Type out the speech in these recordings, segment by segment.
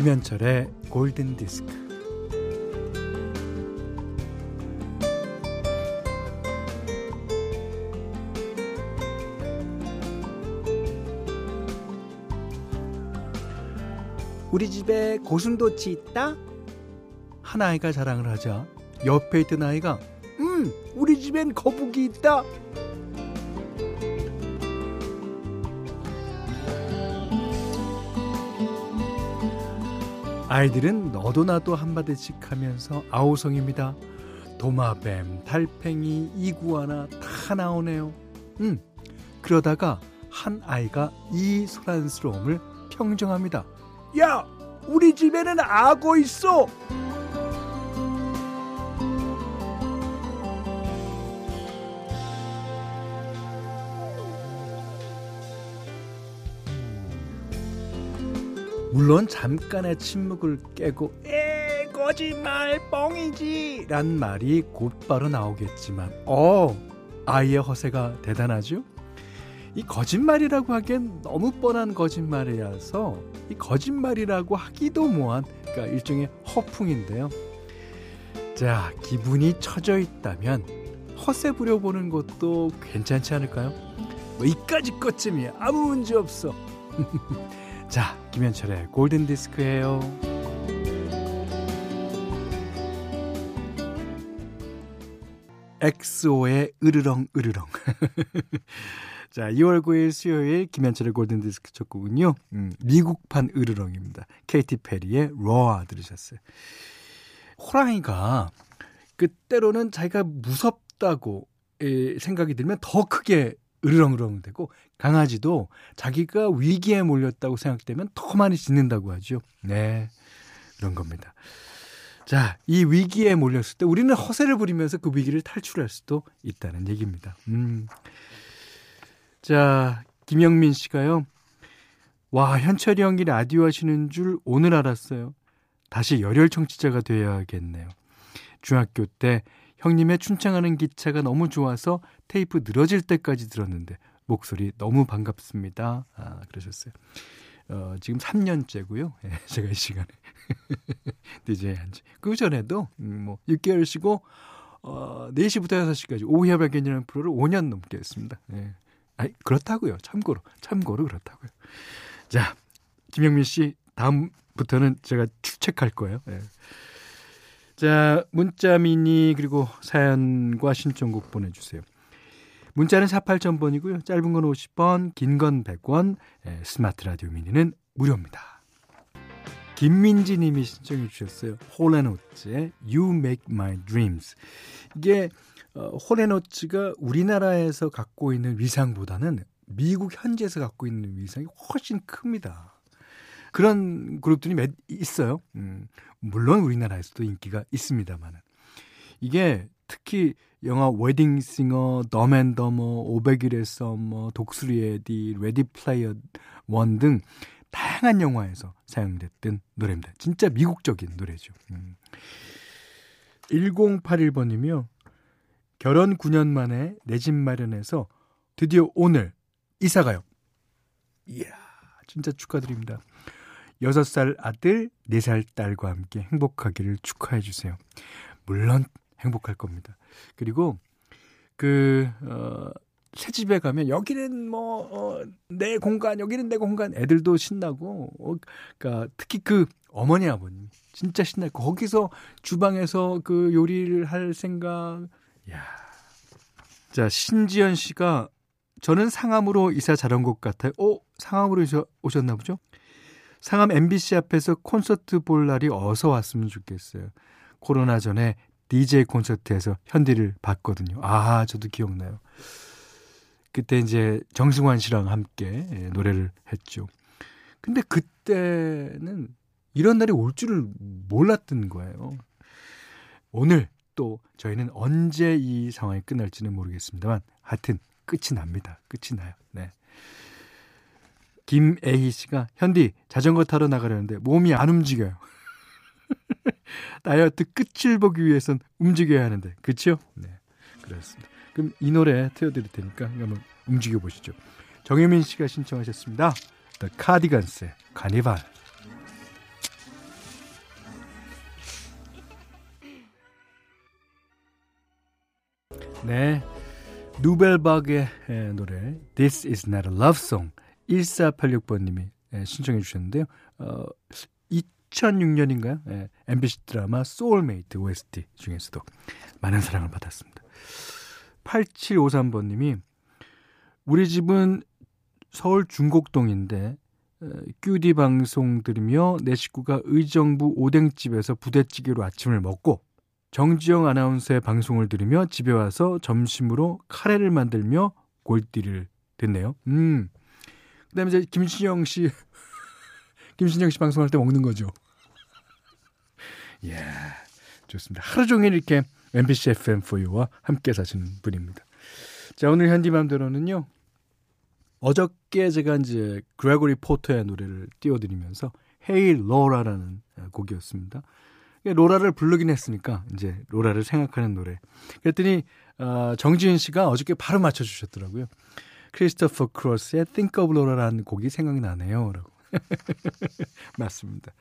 김현철의 골든 디스크. 우리 집에 고슴도치 있다? 한 아이가 자랑을 하자 옆에 있던 아이가 음 우리 집엔 거북이 있다 아이들은 너도 나도 한마디씩 하면서 아우성입니다. 도마뱀, 달팽이, 이구아나 다 나오네요. 음, 그러다가 한 아이가 이 소란스러움을 평정합니다. 야, 우리 집에는 악어 있어! 물론 잠깐의 침묵을 깨고 에 거짓말 뻥이지! 란 말이 곧바로 나오겠지만 어 아이의 허세가 대단하죠? 이 거짓말이라고 하기엔 너무 뻔한 거짓말이라서 이 거짓말이라고 하기도 뭐한 그러니까 일종의 허풍인데요. 자 기분이 처져 있다면 허세 부려보는 것도 괜찮지 않을까요? 뭐 이까지 것쯤이야. 아무 문제 없어 자, 김현철의 골든 디스크예요. 엑소의 으르렁 으르렁. 자, 2월 9일 수요일 김현철의 골든 디스크 첫 곡은요. 음, 미국판 으르렁입니다. 케이티 페리의 로아 들으셨어요. 호랑이가 그 때로는 자기가 무섭다고 생각이 들면 더 크게 으르렁으렁 되고 강아지도 자기가 위기에 몰렸다고 생각되면 더 많이 짖는다고 하죠. 네. 그런 겁니다. 자, 이 위기에 몰렸을 때 우리는 허세를 부리면서 그 위기를 탈출할 수도 있다는 얘기입니다. 음. 자, 김영민 씨가요. 와, 현철이 형이 라디오 하시는 줄 오늘 알았어요. 다시 열혈 청취자가 되어야겠네요. 중학교 때 형님의 춘창하는 기차가 너무 좋아서 테이프 늘어질 때까지 들었는데 목소리 너무 반갑습니다. 아, 그러셨어요. 어, 지금 3년째고요. 예, 제가 이 시간에 DJ 한지. 그 전에도 음, 뭐 6개월 쉬고 어, 4시부터 6시까지 오후에 발견이라는 프로를 5년 넘게 했습니다. 예. 아니, 그렇다고요. 참고로. 참고로 그렇다고요. 자, 김영민 씨 다음부터는 제가 출첵할 거예요. 예. 자, 문자 미니 그리고 사연과 신청곡 보내 주세요. 문자는 48,000번이고요. 짧은 건 50번, 긴건 100원, 예, 스마트 라디오 미니는 무료입니다. 김민지 님이 신청해 주셨어요. 홀레노츠의 You Make My Dreams. 이게 어, 홀레노츠가 우리나라에서 갖고 있는 위상보다는 미국 현지에서 갖고 있는 위상이 훨씬 큽니다. 그런 그룹들이 몇 있어요. 음, 물론 우리나라에서도 인기가 있습니다만은 이게 특히 영화 웨딩싱어, 덤앤더머, 오백일의 썸머, 독수리 에디, 레디 플레이어 원 등 다양한 영화에서 사용됐던 노래입니다. 진짜 미국적인 노래죠. 음. 1081번이며 결혼 9년 만에 내 집 마련해서 드디어 오늘 이사가요. 이야, 진짜 축하드립니다. 6살 아들, 4살 딸과 함께 행복하기를 축하해 주세요. 물론 행복할 겁니다. 그리고 그, 어, 새 집에 가면 여기는 뭐, 어, 내 공간, 여기는 내 공간, 애들도 신나고, 어, 그니까 특히 그 어머니 아버님, 진짜 신나고, 거기서 주방에서 그 요리를 할 생각, 야 자, 신지연 씨가 저는 상암으로 이사 잘온것 같아요. 어, 상암으로 오셨나 보죠? 상암 MBC 앞에서 콘서트 볼 날이 어서 왔으면 좋겠어요. 코로나 전에 DJ 콘서트에서 현디를 봤거든요. 아, 저도 기억나요. 그때 이제 정승환 씨랑 함께 예, 노래를 했죠. 근데 그때는 이런 날이 올 줄을 몰랐던 거예요. 오늘 또 저희는 언제 이 상황이 끝날지는 모르겠습니다만 하여튼 끝이 납니다. 끝이 나요. 네. 김애희 씨가 현디 자전거 타러 나가려는데 몸이 안 움직여요. 다이어트 끝을 보기 위해선 움직여야 하는데 그렇죠? 네, 그렇습니다. 그럼 이 노래 틀어드릴 테니까 한번 움직여 보시죠. 정혜민 씨가 신청하셨습니다. The Cardigans의 Carnival. 네, Nouvelle Vague의 노래 This Is Not a Love Song 1486번님이 신청해 주셨는데요. 어, 2006년인가요? 예, MBC 드라마 소울메이트 OST 중에서도 많은 사랑을 받았습니다. 8753번님이 우리 집은 서울 중곡동인데 큐디 방송 들으며 내 식구가 의정부 오뎅집에서 부대찌개로 아침을 먹고 정지영 아나운서의 방송을 들으며 집에 와서 점심으로 카레를 만들며 골디를 듣네요. 음. 그다음에 이제 김신영 씨 김신영 씨 방송할 때 먹는 거죠. 예. 좋습니다. 하루 종일 이렇게 MBC FM4U와 함께 사시는 분입니다. 자, 오늘 현디맘대로는요. 어저께 제가 이제 그레고리 포터의 노래를 띄워드리면서 Hey Laura라는 곡이었습니다. 로라를 부르긴 했으니까 이제 로라를 생각하는 노래. 그랬더니 어, 정지은 씨가 어저께 바로 맞춰주셨더라고요. 크리스토퍼 크로스의 Think of Laura라는 곡이 생각이 나네요. 라고. 맞습니다.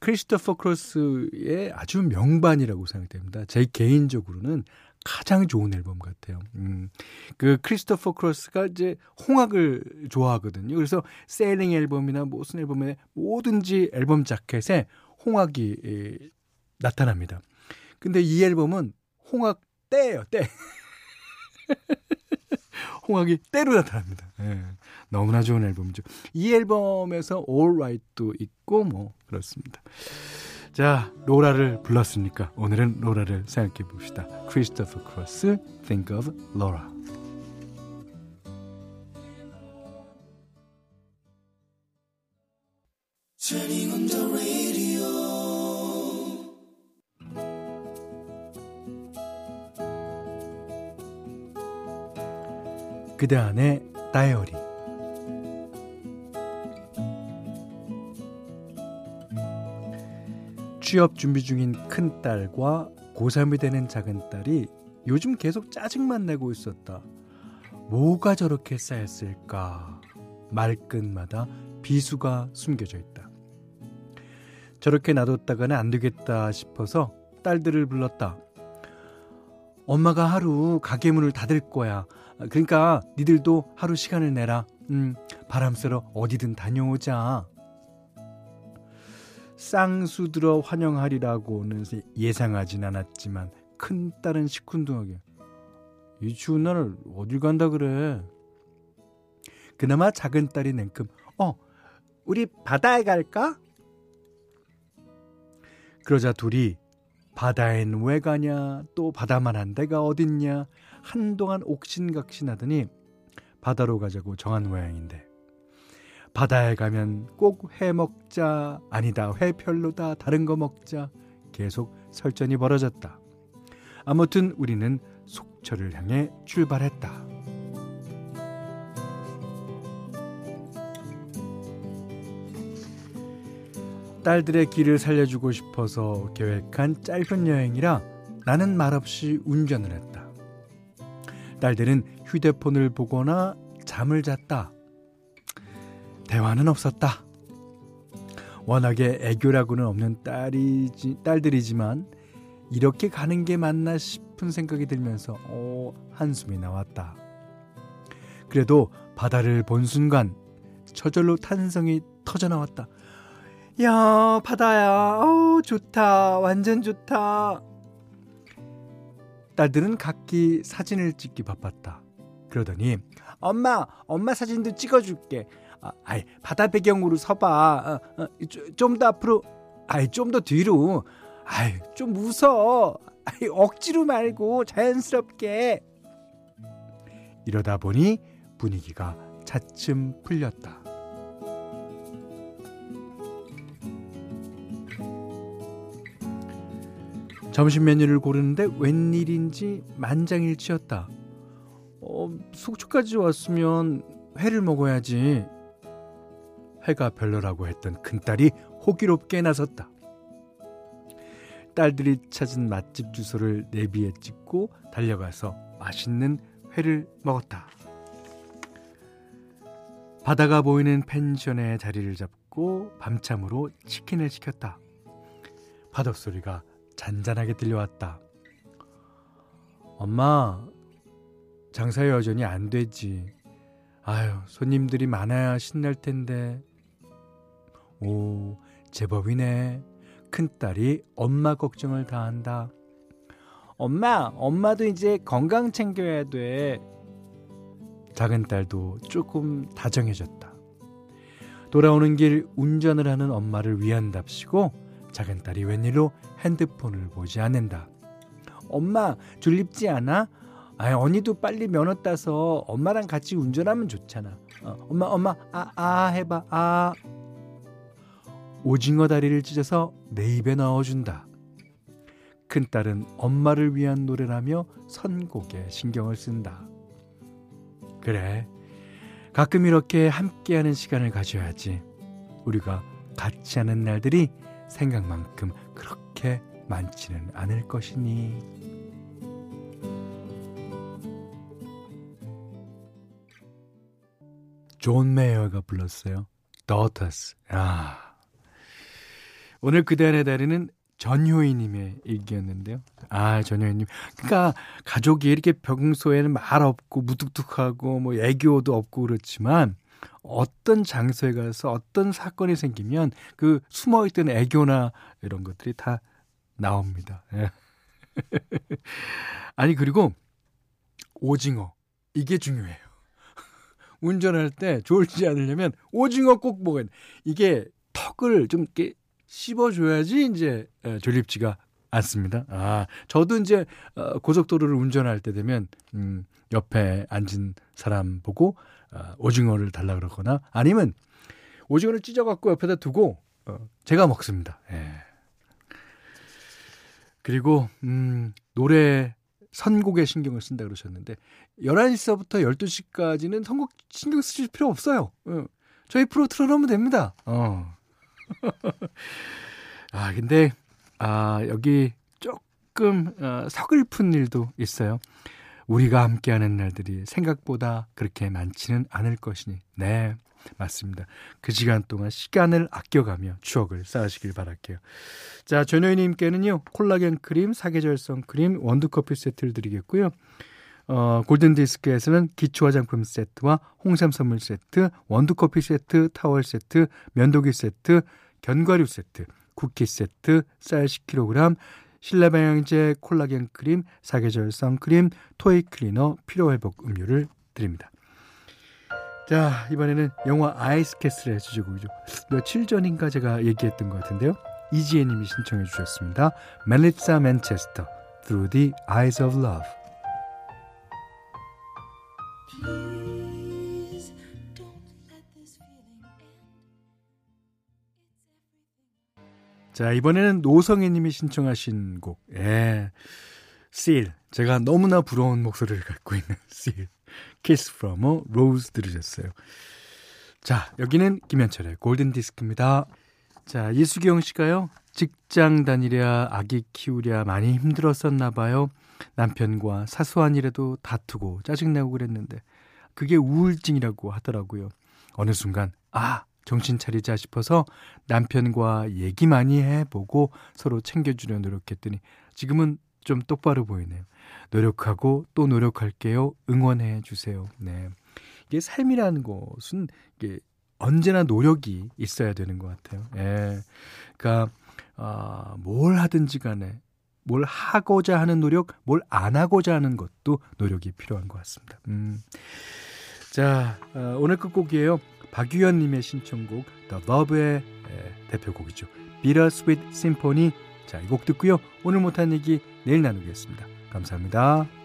크리스토퍼 크로스의 아주 명반이라고 생각됩니다. 제 개인적으로는 가장 좋은 앨범 같아요. 음, 그 크리스토퍼 크로스가 이제 홍학을 좋아하거든요. 그래서 Sailing 앨범이나 무슨 앨범에 뭐든지 앨범 자켓에 홍학이 에, 나타납니다. 근데 이 앨범은 홍학 떼예요, 떼. 홍학이 떼로 나타납니다. 예, 너무나 좋은 앨범이죠. 이 앨범에서 All Right도 있고 뭐 그렇습니다. 자, 로라를 불렀으니까 오늘은 로라를 생각해 봅시다. 크리스토퍼 크로스, Think of Laura. 그대 안의 다이어리 취업 준비 중인 큰 딸과 고3이 되는 작은 딸이 요즘 계속 짜증만 내고 있었다. 뭐가 저렇게 쌓였을까? 말끝마다 비수가 숨겨져 있다. 저렇게 놔뒀다가는 안 되겠다 싶어서 딸들을 불렀다. 엄마가 하루 가게 문을 닫을 거야. 그러니까 니들도 하루 시간을 내라. 음, 바람 쐬러 어디든 다녀오자. 쌍수 들어 환영하리라고는 예상하진 않았지만 큰 딸은 시큰둥하게 이 추운 날을 어딜 간다 그래. 그나마 작은 딸이 냉큼 어 우리 바다에 갈까? 그러자 둘이 바다엔 왜 가냐? 또 바다만한 데가 어딨냐? 한동안 옥신각신하더니 바다로 가자고 정한 모양인데. 바다에 가면 꼭 회 먹자. 아니다 회 별로다. 다른 거 먹자. 계속 설전이 벌어졌다. 아무튼 우리는 속초를 향해 출발했다. 딸들의 길을 살려주고 싶어서 계획한 짧은 여행이라 나는 말없이 운전을 했다. 딸들은 휴대폰을 보거나 잠을 잤다. 대화는 없었다. 워낙에 애교라고는 없는 딸이지, 딸들이지만 이렇게 가는 게 맞나 싶은 생각이 들면서 어, 한숨이 나왔다. 그래도 바다를 본 순간 저절로 탄성이 터져 나왔다. 야, 바다야. 어 좋다. 완전 좋다. 딸들은 각기 사진을 찍기 바빴다. 그러더니 엄마, 엄마 사진도 찍어줄게. 아, 아이 바다 배경으로 서봐. 어, 어, 좀더 앞으로. 아이 좀 더 뒤로. 아이 좀 웃어. 아이 억지로 말고 자연스럽게. 이러다 보니 분위기가 차츰 풀렸다. 점심 메뉴를 고르는데 웬일인지 만장일치였다. 어, 속초까지 왔으면 회를 먹어야지. 회가 별로라고 했던 큰딸이 호기롭게 나섰다. 딸들이 찾은 맛집 주소를 내비에 찍고 달려가서 맛있는 회를 먹었다. 바다가 보이는 펜션에 자리를 잡고 밤참으로 치킨을 시켰다. 파도 소리가 잔잔하게 들려왔다. 엄마, 장사 여전히 안 되지. 아유, 손님들이 많아야 신날 텐데. 오, 제법이네. 큰딸이 엄마 걱정을 다 한다. 엄마, 엄마도 이제 건강 챙겨야 돼. 작은 딸도 조금 다정해졌다. 돌아오는 길 운전을 하는 엄마를 위한답시고 작은 딸이 웬일로 핸드폰을 보지 않는다. 엄마, 졸립지 않아? 아, 언니도 빨리 면허 따서 엄마랑 같이 운전하면 좋잖아. 어, 엄마, 엄마, 아, 아, 해봐, 아. 오징어 다리를 찢어서 내 입에 넣어준다. 큰 딸은 엄마를 위한 노래라며 선곡에 신경을 쓴다. 그래. 가끔 이렇게 함께하는 시간을 가져야지. 우리가 같이 하는 날들이 생각만큼 그렇게 많지는 않을 것이니. 존 메이어가 불렀어요. Daughters. 아. 오늘 그대안의 다리는 전효희님의 일기였는데요. 아, 전효희님. 그러니까 가족이 이렇게 평소에는 말 없고 무뚝뚝하고 뭐 애교도 없고 그렇지만 어떤 장소에 가서 어떤 사건이 생기면 그 숨어있던 애교나 이런 것들이 다 나옵니다. 예. 아니, 그리고 오징어. 이게 중요해요. 운전할 때 졸지 않으려면 오징어 꼭 먹어야 돼. 이게 턱을 좀 이렇게 씹어줘야지 이제 졸립지가 않습니다. 아, 저도 이제 어, 고속도로를 운전할 때 되면 음, 옆에 앉은 사람 보고 어, 오징어를 달라 그러거나 아니면 오징어를 찢어갖고 옆에다 두고 어, 제가 먹습니다. 예. 그리고 음, 노래 선곡에 신경을 쓴다 그러셨는데 11시서부터 12시까지는 선곡 신경 쓰실 필요 없어요. 어. 저희 프로 틀어놓으면 됩니다. 어. 아, 근데 아, 여기 조금 어, 서글픈 일도 있어요. 우리가 함께하는 날들이 생각보다 그렇게 많지는 않을 것이니. 네. 맞습니다. 그 시간 동안 시간을 아껴가며 추억을 쌓으시길 바랄게요. 자, 전효희님께는요, 콜라겐 크림, 사계절성 크림, 원두커피 세트를 드리겠고요. 어, 골든디스크에서는 기초 화장품 세트와 홍삼 선물 세트, 원두커피 세트, 타월 세트, 면도기 세트, 견과류 세트, 쿠키 세트, 쌀 10kg, 실내 방향제 콜라겐 크림, 사계절성 크림, 토이 클리너, 피로 회복 음료를 드립니다. 자, 이번에는 영화 아이스캐슬의 주제곡이죠. 며칠 전인가 제가 얘기했던 것 같은데요. 이지혜 님이 신청해 주셨습니다. 멜리사 맨체스터, Through the Eyes of Love. 자, 이번에는 노성애 님이 신청하신 곡. 예. Seal. 제가 너무나 부러운 목소리를 갖고 있는 Seal. Kiss from a Rose 들으셨어요. 자, 여기는 김현철의 골든 디스크입니다. 자, 이수경 씨가요. 직장 다니랴 아기 키우랴 많이 힘들었었나 봐요. 남편과 사소한 일에도 다투고 짜증내고 그랬는데 그게 우울증이라고 하더라고요. 어느 순간 아, 정신 차리자 싶어서 남편과 얘기 많이 해보고 서로 챙겨주려 노력했더니 지금은 좀 똑바로 보이네요. 노력하고 또 노력할게요. 응원해 주세요. 네. 이게 삶이라는 것은 이게 언제나 노력이 있어야 되는 것 같아요. 예. 그러니까 아, 뭘 하든지 간에 뭘 하고자 하는 노력, 뭘 안 하고자 하는 것도 노력이 필요한 것 같습니다. 음. 자, 어, 오늘 끝곡이에요. 박유현님의 신청곡 The Love의 대표곡이죠. Bittersweet Symphony 자, 이 곡 듣고요. 오늘 못한 얘기 내일 나누겠습니다. 감사합니다.